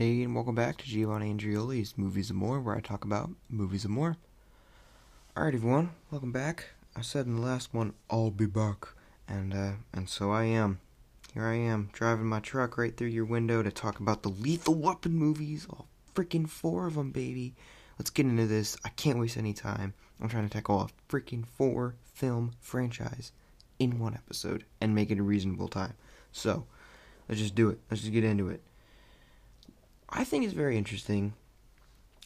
Hey, and welcome back to Giovanni Andrioli's Movies and More, where I talk about movies and more. Alright, everyone, welcome back. I said in the last one, I'll be back, and uh, and so I am. Here I am, driving my truck right through your window to talk about the Lethal Weapon movies. All freaking four of them, baby. Let's get into this. I can't waste any time. I'm trying to tackle a freaking four film franchise in one episode and make it a reasonable time. So, let's just do it. Let's just get into it. I think it's very interesting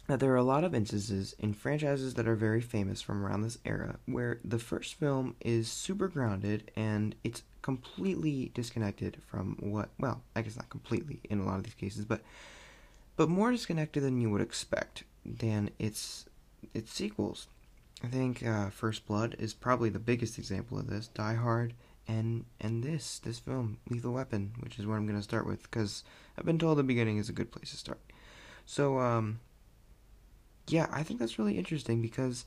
that there are a lot of instances in franchises that are very famous from around this era where the first film is super grounded and it's completely disconnected from what well i guess not completely in a lot of these cases but but more disconnected than you would expect than its its sequels. I think uh, first blood is probably the biggest example of this. Die hard and and this this film lethal weapon which is where i'm going to start with because i've been told the beginning is a good place to start so um yeah i think that's really interesting because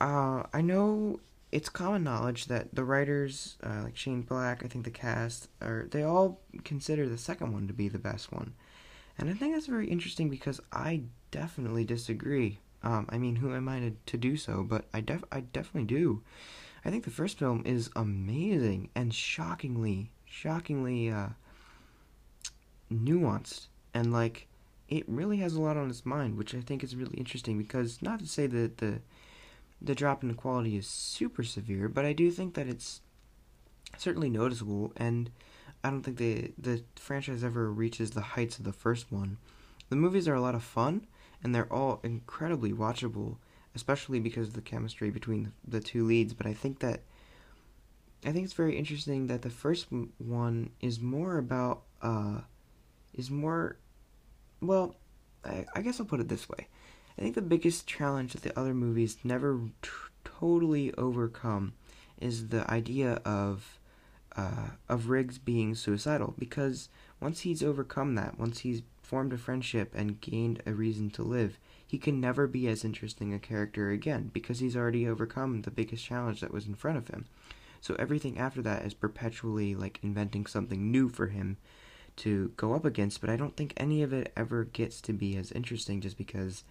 uh i know it's common knowledge that the writers uh, like shane black i think the cast are they all consider the second one to be the best one and i think that's very interesting because i definitely disagree um, I mean, who am I to, to do so? But I def I definitely do. I think the first film is amazing and shockingly, shockingly uh, nuanced, and like it really has a lot on its mind, which I think is really interesting. Because not to say that the the drop in quality is super severe, but I do think that it's certainly noticeable, and I don't think the the franchise ever reaches the heights of the first one. The movies are a lot of fun, and they're all incredibly watchable especially because of the chemistry between the, two leads. But I think that I think it's very interesting that the first one is more about uh, is more well. I, I guess I'll put it this way. I think the biggest challenge that the other movies never t- totally overcome is the idea of uh, of Riggs being suicidal because once he's overcome that, once he's formed a friendship and gained a reason to live, he can never be as interesting a character again because he's already overcome the biggest challenge that was in front of him. So everything after that is perpetually like inventing something new for him to go up against, but I don't think any of it ever gets to be as interesting just because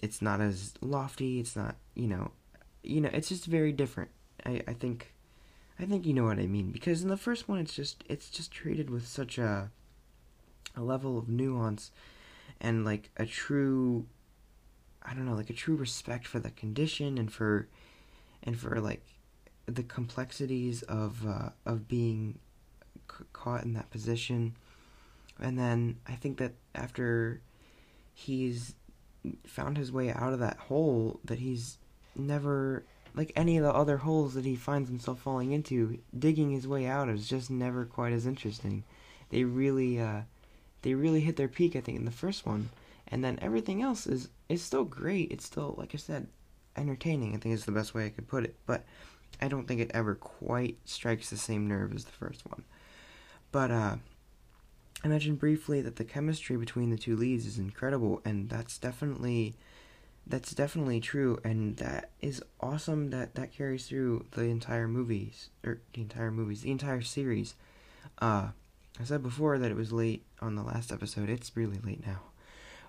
it's not as lofty, it's not, you know, you know, it's just very different. I, I think I think you know what I mean because in the first one it's just it's just treated with such a a level of nuance and like a true I don't know, like a true respect for the condition and for and for like the complexities of uh, of being c- caught in that position. And then I think that after he's found his way out of that hole, that he's never like any of the other holes that he finds himself falling into. Digging his way out is just never quite as interesting. They really, uh, they really hit their peak. I think in the first one and then everything else is is still great. It's still like I said, entertaining. I think is the best way I could put it. But I don't think it ever quite strikes the same nerve as the first one. But uh, I mentioned briefly that the chemistry between the two leads is incredible, and that's definitely that's definitely true, and that is awesome. That that carries through the entire movies or the entire movies, the entire series. Uh, I said before that it was late on the last episode. It's really late now.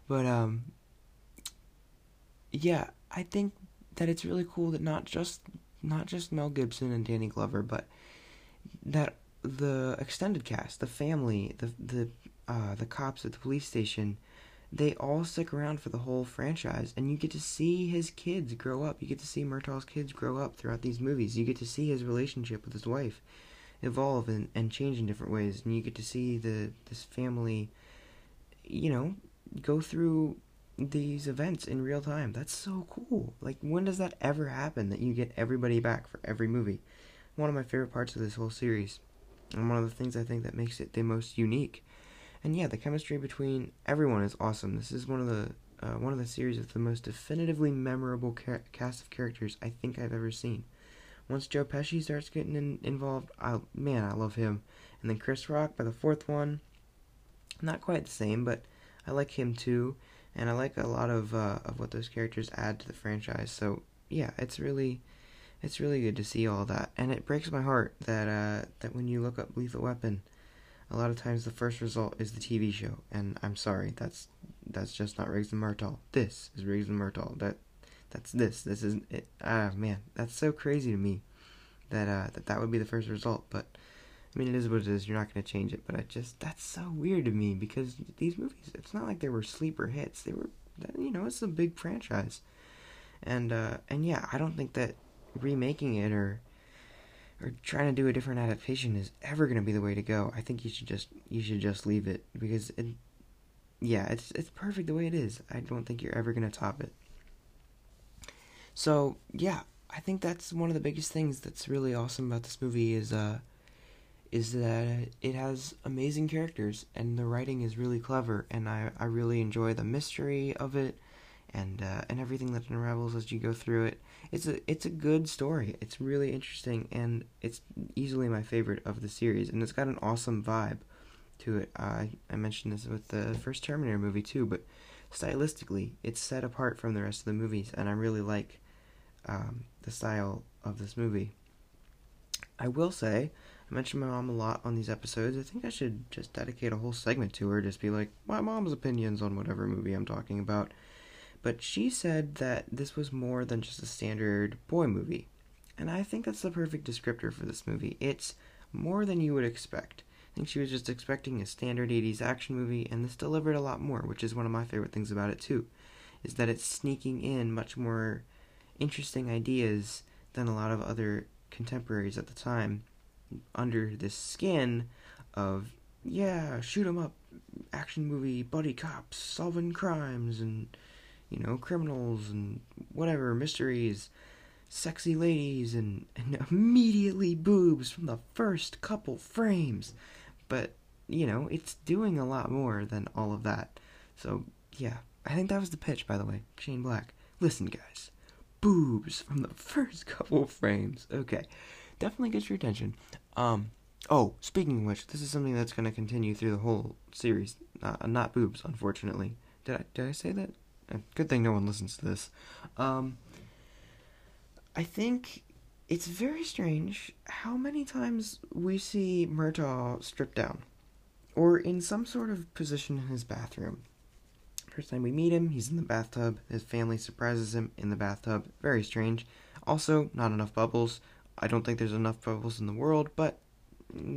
But um yeah, I think that it's really cool that not just not just Mel Gibson and Danny Glover, but that the extended cast, the family, the the uh, the cops at the police station, they all stick around for the whole franchise, and you get to see his kids grow up. You get to see Murtaugh's kids grow up throughout these movies. You get to see his relationship with his wife evolve and, and change in different ways, and you get to see the this family, you know, go through these events in real time. That's so cool. Like, when does that ever happen that you get everybody back for every movie? One of my favorite parts of this whole series, and one of the things I think that makes it the most unique. And yeah, the chemistry between everyone is awesome. This is one of the uh, one of the series with the most definitively memorable ca- cast of characters I think I've ever seen. Once Joe Pesci starts getting in- involved, I man, I love him. And then Chris Rock by the fourth one, not quite the same, but I like him too, and I like a lot of uh, of what those characters add to the franchise. So yeah, it's really it's really good to see all that, and it breaks my heart that uh, that when you look up Lethal Weapon, a lot of times the first result is the TV show, and I'm sorry, that's that's just not Riggs and Murtaugh. This is Riggs and Murtaugh. That that's this. This is it. Ah man, that's so crazy to me that uh, that that would be the first result. But I mean, it is what it is. You're not going to change it. But I just that's so weird to me because these movies, it's not like they were sleeper hits. They were, you know, it's a big franchise, and uh, and yeah, I don't think that remaking it or or trying to do a different adaptation is ever going to be the way to go. I think you should just you should just leave it because it, yeah, it's it's perfect the way it is. I don't think you're ever going to top it. So, yeah, I think that's one of the biggest things that's really awesome about this movie is uh is that it has amazing characters and the writing is really clever and I, I really enjoy the mystery of it and uh, and everything that unravels as you go through it. It's a it's a good story. It's really interesting and it's easily my favorite of the series and it's got an awesome vibe to it. I I mentioned this with the first Terminator movie too, but stylistically it's set apart from the rest of the movies and I really like um, the style of this movie. I will say, I mention my mom a lot on these episodes. I think I should just dedicate a whole segment to her, just be like, my mom's opinions on whatever movie I'm talking about. But she said that this was more than just a standard boy movie. And I think that's the perfect descriptor for this movie. It's more than you would expect. I think she was just expecting a standard 80s action movie, and this delivered a lot more, which is one of my favorite things about it, too. Is that it's sneaking in much more interesting ideas than a lot of other contemporaries at the time under this skin of yeah shoot 'em up action movie buddy cops solving crimes and you know criminals and whatever mysteries sexy ladies and, and immediately boobs from the first couple frames. But you know it's doing a lot more than all of that. So yeah i think that was the pitch by the way shane black. Listen guys boobs from the first couple frames. Okay, definitely gets your attention. Um, oh, speaking of which, this is something that's going to continue through the whole series. Uh, not boobs, unfortunately. Did I did I say that? Uh, good thing no one listens to this. Um, I think it's very strange how many times we see Murtaugh stripped down, or in some sort of position in his bathroom. First time we meet him, he's in the bathtub. His family surprises him in the bathtub. Very strange. Also, not enough bubbles. I don't think there's enough bubbles in the world, but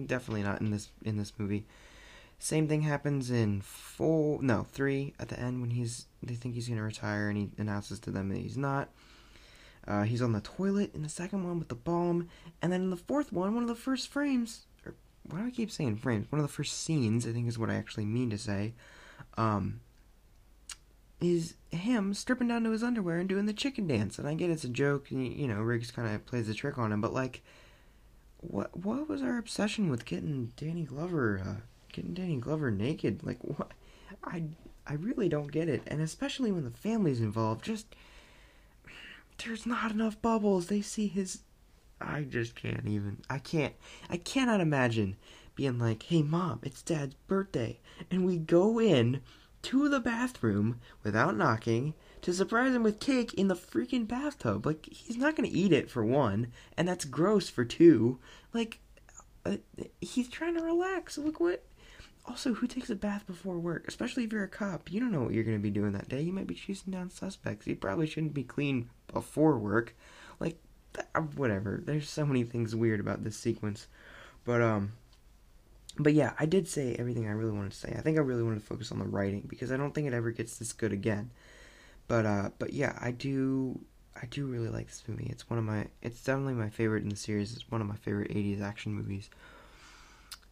definitely not in this in this movie. Same thing happens in four, no, three at the end when he's they think he's gonna retire and he announces to them that he's not. Uh, he's on the toilet in the second one with the bomb, and then in the fourth one, one of the first frames, or why do I keep saying frames? One of the first scenes, I think is what I actually mean to say. Um, is him stripping down to his underwear and doing the chicken dance. And I get it's a joke, and you know Riggs kind of plays a trick on him, but like, what what was our obsession with getting Danny Glover, uh, getting Danny Glover naked? Like, what? I I really don't get it, and especially when the family's involved. Just there's not enough bubbles. They see his. I just can't even. I can't. I cannot imagine being like, "Hey, mom, it's Dad's birthday," and we go in to the bathroom without knocking to surprise him with cake in the freaking bathtub. Like, he's not to eat it for one, and that's gross for two. Like, uh, he's trying to relax. Look what. Also, who takes a bath before work? Especially if you're a cop. You don't know what you're to be doing that day. You might be chasing down suspects. You probably shouldn't be clean before work. Like, whatever. There's so many things weird about this sequence. But, um, but yeah, I did say everything I really wanted to say. I think I really wanted to focus on the writing because I don't think it ever gets this good again. But uh, but yeah, I do I do really like this movie. It's one of my it's definitely my favorite in the series. It's one of my favorite 80s action movies.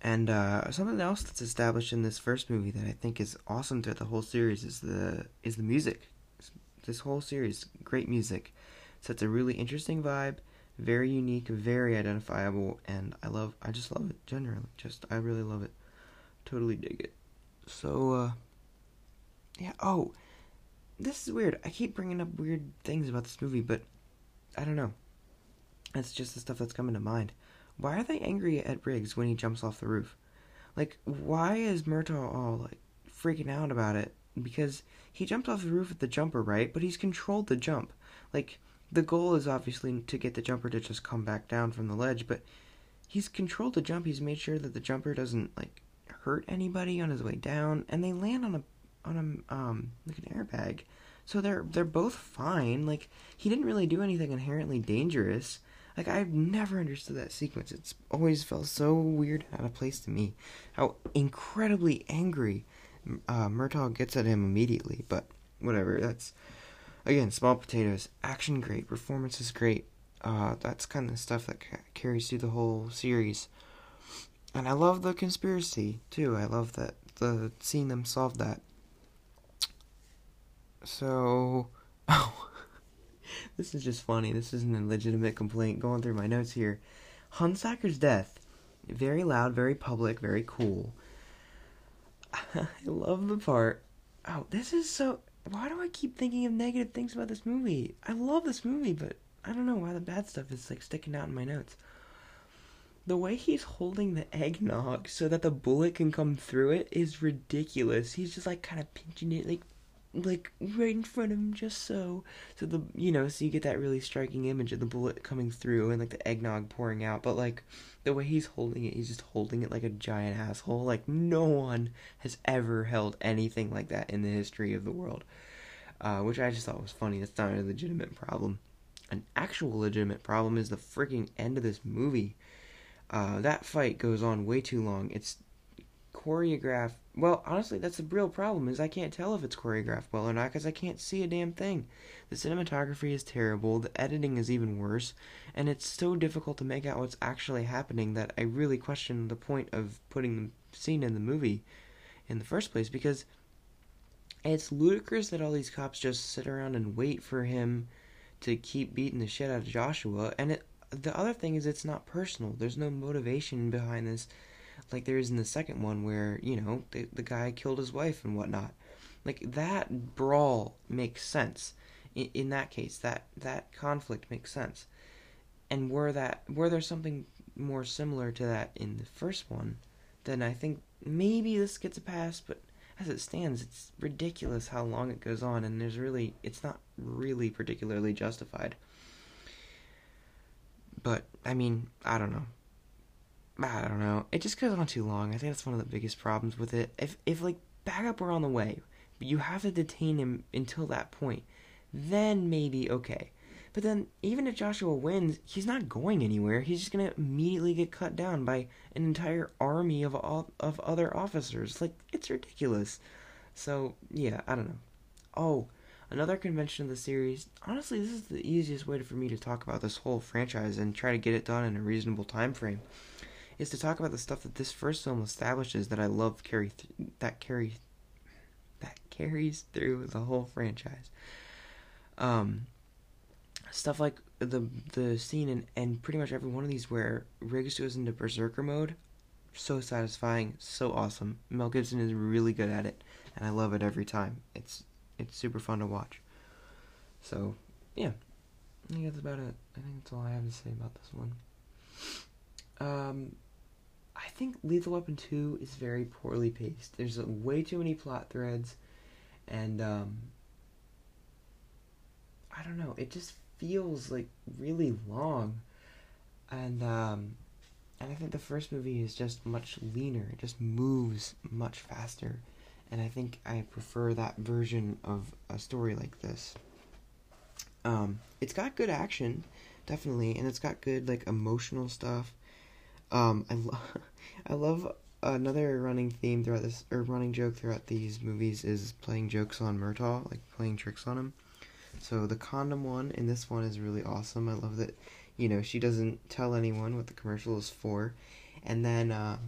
And uh, something else that's established in this first movie that I think is awesome throughout the whole series is the is the music. This whole series, great music, sets a really interesting vibe very unique, very identifiable, and I love, I just love it, generally, just, I really love it, totally dig it, so, uh, yeah, oh, this is weird, I keep bringing up weird things about this movie, but, I don't know, it's just the stuff that's coming to mind, why are they angry at Riggs when he jumps off the roof? Like, why is Murtaugh all, like, freaking out about it? Because he jumped off the roof with the jumper, right? But he's controlled the jump. Like, the goal is obviously to get the jumper to just come back down from the ledge, but he's controlled the jump. He's made sure that the jumper doesn't like hurt anybody on his way down, and they land on a on a um like an airbag. So they're they're both fine. Like he didn't really do anything inherently dangerous. Like I've never understood that sequence. It's always felt so weird out of place to me. How incredibly angry uh, Murtaugh gets at him immediately. But whatever. That's again small potatoes. Action great. Performance is great. Uh, that's kind of stuff that ca- carries through the whole series. And I love the conspiracy too. I love that the seeing them solve that. So, oh, this is just funny. This isn't a legitimate complaint. Going through my notes here, Hunsaker's death, very loud, very public, very cool. I love the part. Oh, this is so. Why do I keep thinking of negative things about this movie? I love this movie, but I don't know why the bad stuff is like sticking out in my notes the way he's holding the eggnog so that the bullet can come through it is ridiculous. He's just like kind of pinching it like like right in front of him just so so the you know so you get that really striking image of the bullet coming through and like the eggnog pouring out but like the way he's holding it he's just holding it like a giant asshole. Like no one has ever held anything like that in the history of the world uh, which i just thought was funny. That's not a legitimate problem. An actual legitimate problem is the freaking end of this movie. Uh, that fight goes on way too long. It's choreographed. Well, honestly, that's the real problem. Is I can't tell if it's choreographed well or not because I can't see a damn thing. The cinematography is terrible. The editing is even worse, and it's so difficult to make out what's actually happening that I really question the point of putting the scene in the movie in the first place because it's ludicrous that all these cops just sit around and wait for him to keep beating the shit out of Joshua, and it the other thing is it's not personal. There's no motivation behind this, like there is in the second one where you know the the guy killed his wife and whatnot. Like that brawl makes sense. In, in that case, that that conflict makes sense. And were that were there something more similar to that in the first one, then I think maybe this gets a pass. But as it stands, it's ridiculous how long it goes on, and there's really it's not really particularly justified. But I mean, I don't know. I don't know. It just goes on too long. I think that's one of the biggest problems with it. If if like backup were on the way, but you have to detain him until that point, then maybe okay. But then even if Joshua wins, he's not going anywhere. He's just gonna immediately get cut down by an entire army of all, of other officers. Like it's ridiculous. So yeah, I don't know. Oh, another convention of the series. Honestly, this is the easiest way for me to talk about this whole franchise and try to get it done in a reasonable time frame. Is to talk about the stuff that this first film establishes that I love carry th- that carry that carries through the whole franchise. Um, stuff like the the scene in and pretty much every one of these where Riggs goes into berserker mode, so satisfying, so awesome. Mel Gibson is really good at it, and I love it every time. It's it's super fun to watch. So, yeah. I think that's about it. I think that's all I have to say about this one. Um, I think Lethal Weapon 2 is very poorly paced. There's way too many plot threads, and, um, I don't know, it just feels like really long. And, um, and I think the first movie is just much leaner. It just moves much faster and I think I prefer that version of a story like this. Um, it's got good action, definitely, and it's got good like emotional stuff. Um, I love, I love another running theme throughout this or running joke throughout these movies is playing jokes on Murtaugh, like playing tricks on him. So the condom one in this one is really awesome. I love that, you know, she doesn't tell anyone what the commercial is for, and then. Uh,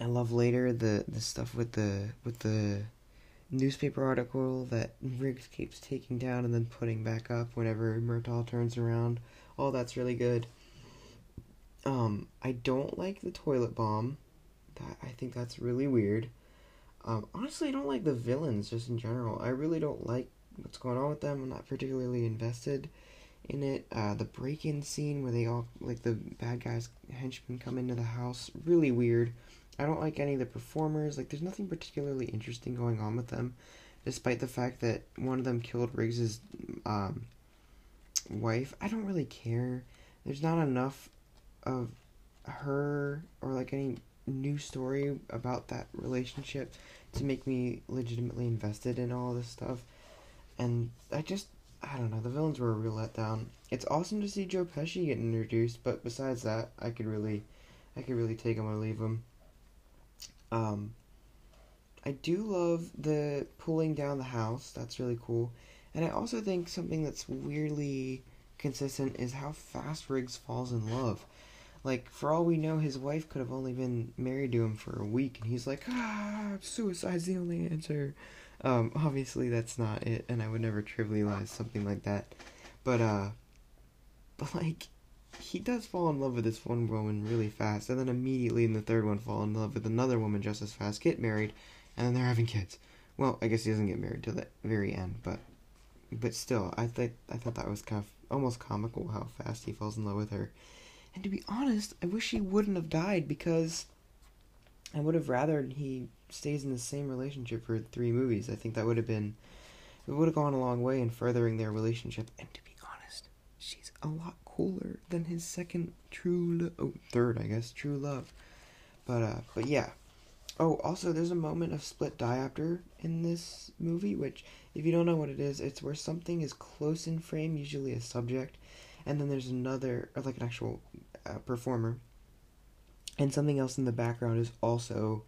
I love later the the stuff with the with the newspaper article that Riggs keeps taking down and then putting back up whenever Murtaugh turns around. All that's really good. Um, I don't like the toilet bomb. That I think that's really weird. Um, honestly, I don't like the villains just in general. I really don't like what's going on with them. I'm not particularly invested in it. Uh, the break-in scene where they all like the bad guys henchmen come into the house, really weird. I don't like any of the performers. Like, there's nothing particularly interesting going on with them, despite the fact that one of them killed Riggs's um, wife. I don't really care. There's not enough of her or like any new story about that relationship to make me legitimately invested in all this stuff. And I just, I don't know, the villains were a real letdown. It's awesome to see Joe Pesci get introduced, but besides that, I could really, I could really take him or leave him. Um, I do love the pulling down the house. That's really cool. And I also think something that's weirdly consistent is how fast Riggs falls in love. Like, for all we know, his wife could have only been married to him for a week, and he's like, ah, suicide's the only answer. Um, obviously, that's not it, and I would never trivialize something like that. But, uh, but like, he does fall in love with this one woman really fast, and then immediately in the third one fall in love with another woman just as fast, get married, and then they're having kids. Well, I guess he doesn't get married till the very end, but but still, I thought I thought that was kind of almost comical how fast he falls in love with her. And to be honest, I wish he wouldn't have died because I would have rather he stays in the same relationship for three movies. I think that would have been it would have gone a long way in furthering their relationship. And to be honest, she's a lot cooler than his second true lo- oh third I guess true love. But uh but yeah. Oh, also there's a moment of split diopter in this movie which if you don't know what it is, it's where something is close in frame, usually a subject, and then there's another, or like an actual uh, performer, and something else in the background is also,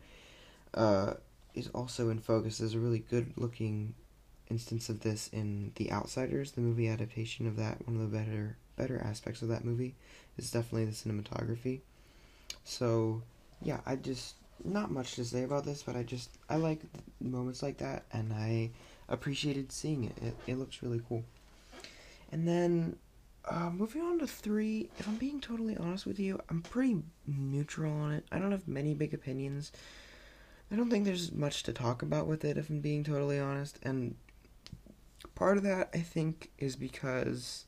uh, is also in focus. There's a really good looking instance of this in The Outsiders, the movie adaptation of that. One of the better better aspects of that movie is definitely the cinematography. So, yeah, I just not much to say about this, but I just I like moments like that, and I appreciated seeing it. It, it looks really cool. And then uh, moving on to three, if I'm being totally honest with you, I'm pretty neutral on it. I don't have many big opinions. I don't think there's much to talk about with it, if I'm being totally honest. And part of that, I think, is because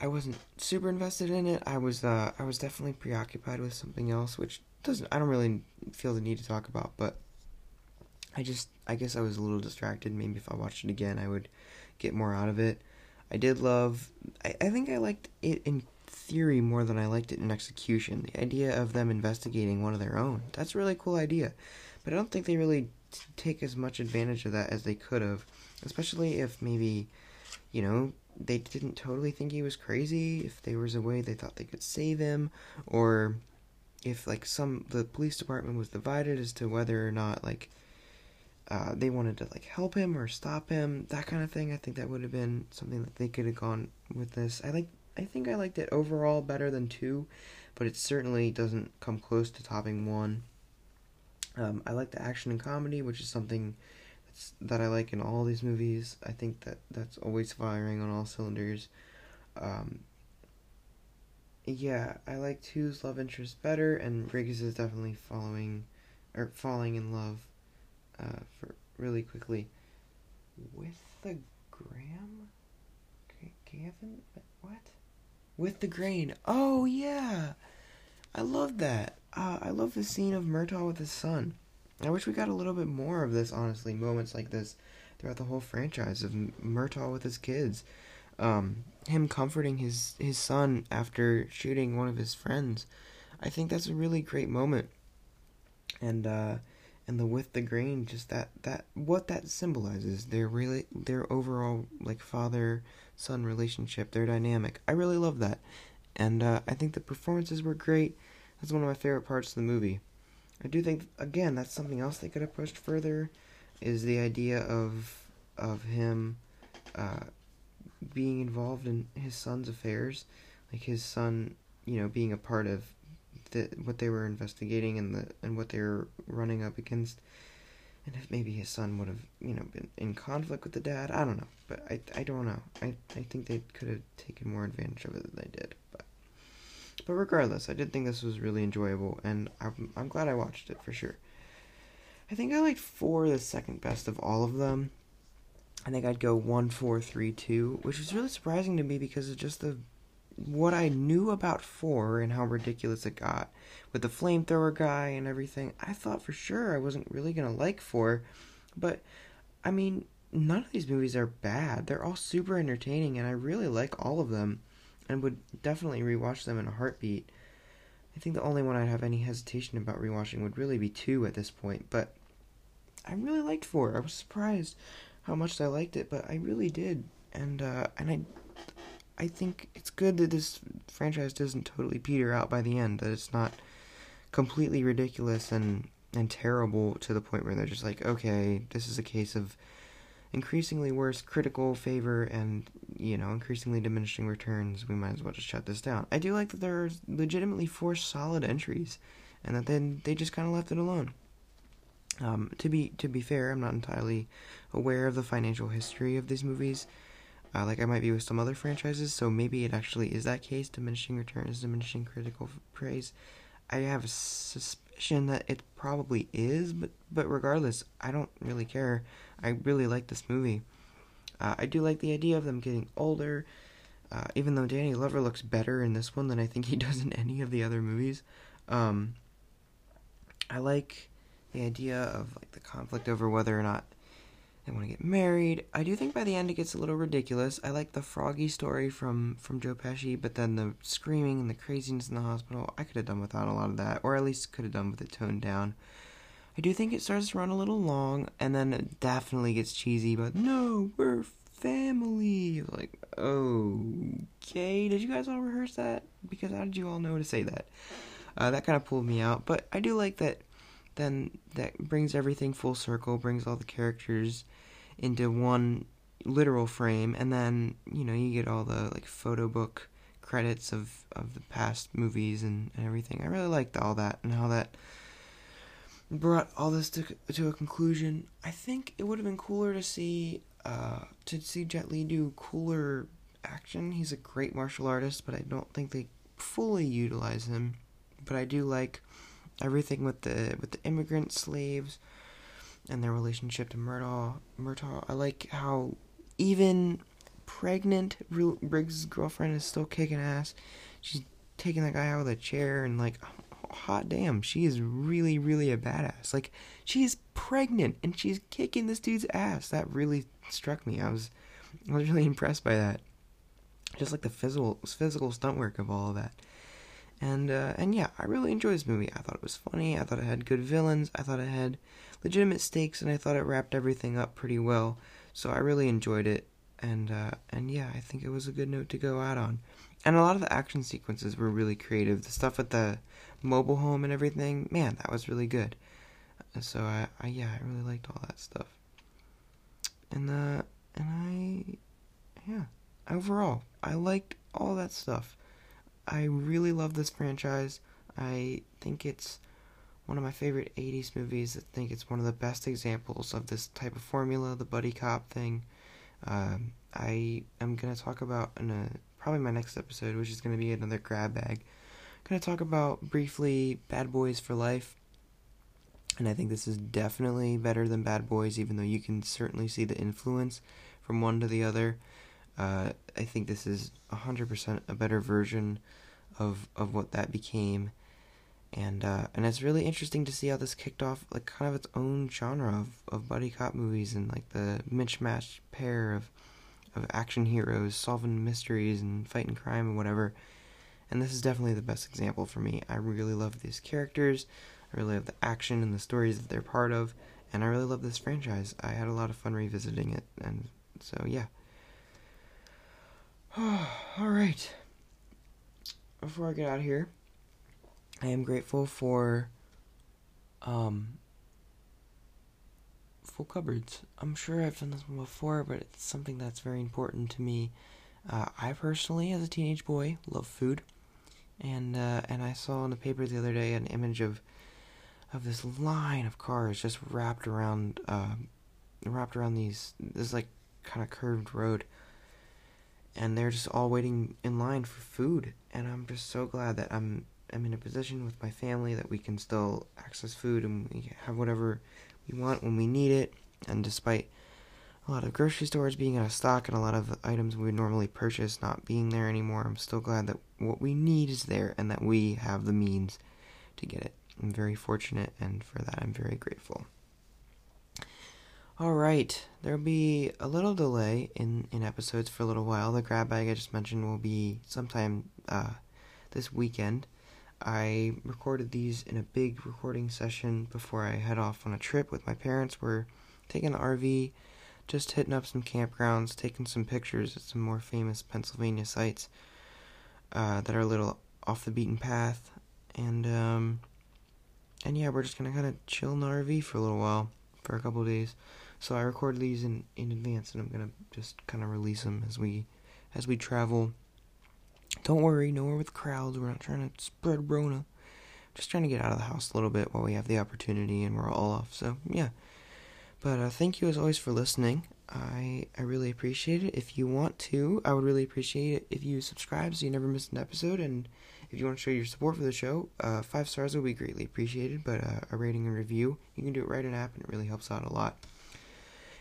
I wasn't super invested in it. I was, uh, I was definitely preoccupied with something else, which doesn't, I don't really feel the need to talk about. But I just, I guess I was a little distracted. Maybe if I watched it again, I would get more out of it. I did love, I, I think I liked it in theory more than I liked it in execution. The idea of them investigating one of their own. That's a really cool idea. But I don't think they really t- take as much advantage of that as they could have. Especially if maybe, you know, they didn't totally think he was crazy, if there was a way they thought they could save him, or if like some the police department was divided as to whether or not like uh, they wanted to like help him or stop him, that kind of thing. I think that would have been something that they could have gone with this. I like, I think I liked it overall better than two, but it certainly doesn't come close to topping one. Um, I like the action and comedy, which is something that's, that I like in all these movies. I think that that's always firing on all cylinders. Um, yeah, I like two's love interest better, and Riggs is definitely following or falling in love uh, for really quickly with the gram. Gavin, what? With the grain. Oh yeah, I love that. Uh, I love the scene of Murtaugh with his son. I wish we got a little bit more of this. Honestly, moments like this throughout the whole franchise of Murtaugh with his kids. Um, him comforting his his son after shooting one of his friends. I think that's a really great moment. And uh, and the with the grain just that that what that symbolizes their really their overall like father son relationship their dynamic. I really love that. And uh, i think the performances were great. That's one of my favorite parts of the movie. I do think again that's something else they could have pushed further is the idea of of him uh, being involved in his son's affairs. Like his son you know being a part of what they were investigating and the and what they were running up against. And if maybe his son would have, you know, been in conflict with the dad, I don't know. But I, I don't know. I, I think they could have taken more advantage of it than they did. But, but regardless, I did think this was really enjoyable, and I'm, I'm glad I watched it for sure. I think I liked four the second best of all of them. I think I'd go one, four, three, two, which was really surprising to me because of just the what I knew about four and how ridiculous it got with the flamethrower guy and everything, I thought for sure I wasn't really gonna like four. But I mean, none of these movies are bad. They're all super entertaining and I really like all of them and would definitely rewatch them in a heartbeat. I think the only one I'd have any hesitation about rewatching would really be two at this point, but I really liked four. I was surprised how much I liked it, but I really did, and uh, and I I think it's good that this franchise doesn't totally peter out by the end. That it's not completely ridiculous and and terrible to the point where they're just like, okay, this is a case of increasingly worse critical favor and you know increasingly diminishing returns. We might as well just shut this down. I do like that there are legitimately four solid entries, and that then they just kind of left it alone. Um, to be to be fair, I'm not entirely aware of the financial history of these movies, uh, like I might be with some other franchises. So maybe it actually is that case: diminishing returns, diminishing critical praise. I have a suspicion that it probably is, but but regardless, I don't really care. I really like this movie. Uh, I do like the idea of them getting older, uh, even though Danny Glover looks better in this one than I think he does in any of the other movies. Um, I like the idea of like the conflict over whether or not they want to get married. I do think by the end it gets a little ridiculous. I like the froggy story from from Joe Pesci, but then the screaming and the craziness in the hospital, I could have done without a lot of that, or at least could have done with it toned down. I do think it starts to run a little long, and then it definitely gets cheesy. But no, we're family. Like, okay, did you guys all rehearse that? Because how did you all know to say that? Uh, that kind of pulled me out. But I do like that then that brings everything full circle, brings all the characters into one literal frame, and then you know you get all the like photo book credits of of the past movies and, and everything. I really liked all that and how that brought all this to to a conclusion. I think it would have been cooler to see uh, to see Jet Li do cooler action. He's a great martial artist, but I don't think they fully utilize him. But I do like everything with the with the immigrant slaves and their relationship to Murtaugh. Murtaugh, I like how even pregnant Riggs' girlfriend is still kicking ass. She's taking that guy out with a chair and like, hot damn, she is really, really a badass. Like, she is pregnant and she's kicking this dude's ass. That really struck me. I was, I was really impressed by that. Just like the physical, physical stunt work of all of that. And uh, and yeah, I really enjoyed this movie. I thought it was funny. I thought it had good villains. I thought it had legitimate stakes, and I thought it wrapped everything up pretty well. So I really enjoyed it. And uh, and yeah, I think it was a good note to go out on. And a lot of the action sequences were really creative. The stuff with the mobile home and everything, man, that was really good. So I, I yeah, I really liked all that stuff. And uh, and I, yeah, overall, I liked all that stuff. I really love this franchise. I think it's one of my favorite 80s movies. I think it's one of the best examples of this type of formula, the buddy cop thing. Um, I am going to talk about in a probably my next episode, which is going to be another grab bag. I'm going to talk about briefly Bad Boys for Life. And I think this is definitely better than Bad Boys, even though you can certainly see the influence from one to the other. Uh, I think this is 100% a better version of of what that became. And uh, and it's really interesting to see how this kicked off like kind of its own genre of, of buddy cop movies and like the mismatched pair of of action heroes solving mysteries and fighting crime and whatever. And this is definitely the best example for me. I really love these characters. I really love the action and the stories that they're part of. And I really love this franchise. I had a lot of fun revisiting it. And so, yeah. All right. Before I get out of here, I am grateful for um full cupboards. I'm sure I've done this one before, but it's something that's very important to me. Uh, I personally, as a teenage boy, love food, and uh, and I saw in the paper the other day an image of of this line of cars just wrapped around uh, wrapped around these this like kind of curved road and they're just all waiting in line for food. And i'm just so glad that i'm i'm in a position with my family that we can still access food and we have whatever we want when we need it. And despite a lot of grocery stores being out of stock and a lot of items we would normally purchase not being there anymore i'm still glad that what we need is there and that we have the means to get it. I'm very fortunate and for that i'm very grateful all right, there'll be a little delay in, in episodes for a little while. The grab bag I just mentioned will be sometime uh, this weekend. I recorded these in a big recording session before I head off on a trip with my parents. We're taking the RV, just hitting up some campgrounds, taking some pictures at some more famous Pennsylvania sites uh, that are a little off the beaten path, and um, and yeah, we're just gonna kind of chill in the RV for a little while, for a couple days. So I recorded these in in advance, and I'm gonna just kind of release them as we as we travel. Don't worry, nowhere with crowds. We're not trying to spread Rona. Just trying to get out of the house a little bit while we have the opportunity and we're all off. So yeah. But uh, thank you as always for listening. I I really appreciate it. If you want to, I would really appreciate it if you subscribe so you never miss an episode. And if you want to show your support for the show, uh, five stars would be greatly appreciated. But uh, a rating and review, you can do it right in app, and it really helps out a lot.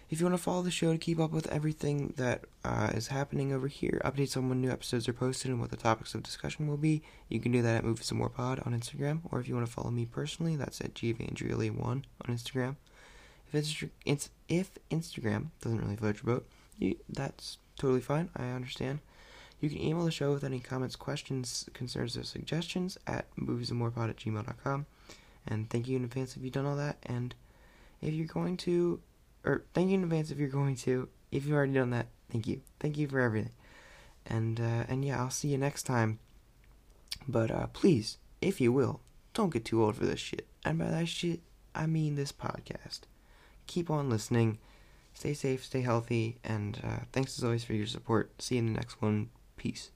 If you want to follow the show to keep up with everything that uh, is happening over here, updates on when new episodes are posted and what the topics of discussion will be, you can do that at Movies and More Pod on Instagram. Or if you want to follow me personally, that's at gvandriole1 on Instagram. If, it's, if Instagram doesn't really float your boat, you, that's totally fine. I understand. You can email the show with any comments, questions, concerns, or suggestions at moviesandmorepod at gmail.com. And thank you in advance if you've done all that. And if you're going to or thank you in advance if you're going to. If you've already done that, thank you. Thank you for everything. And uh, and yeah, I'll see you next time. But uh, please, if you will, don't get too old for this shit. And by that shit, I mean this podcast. Keep on listening. Stay safe, stay healthy, and uh, thanks as always for your support. See you in the next one. Peace.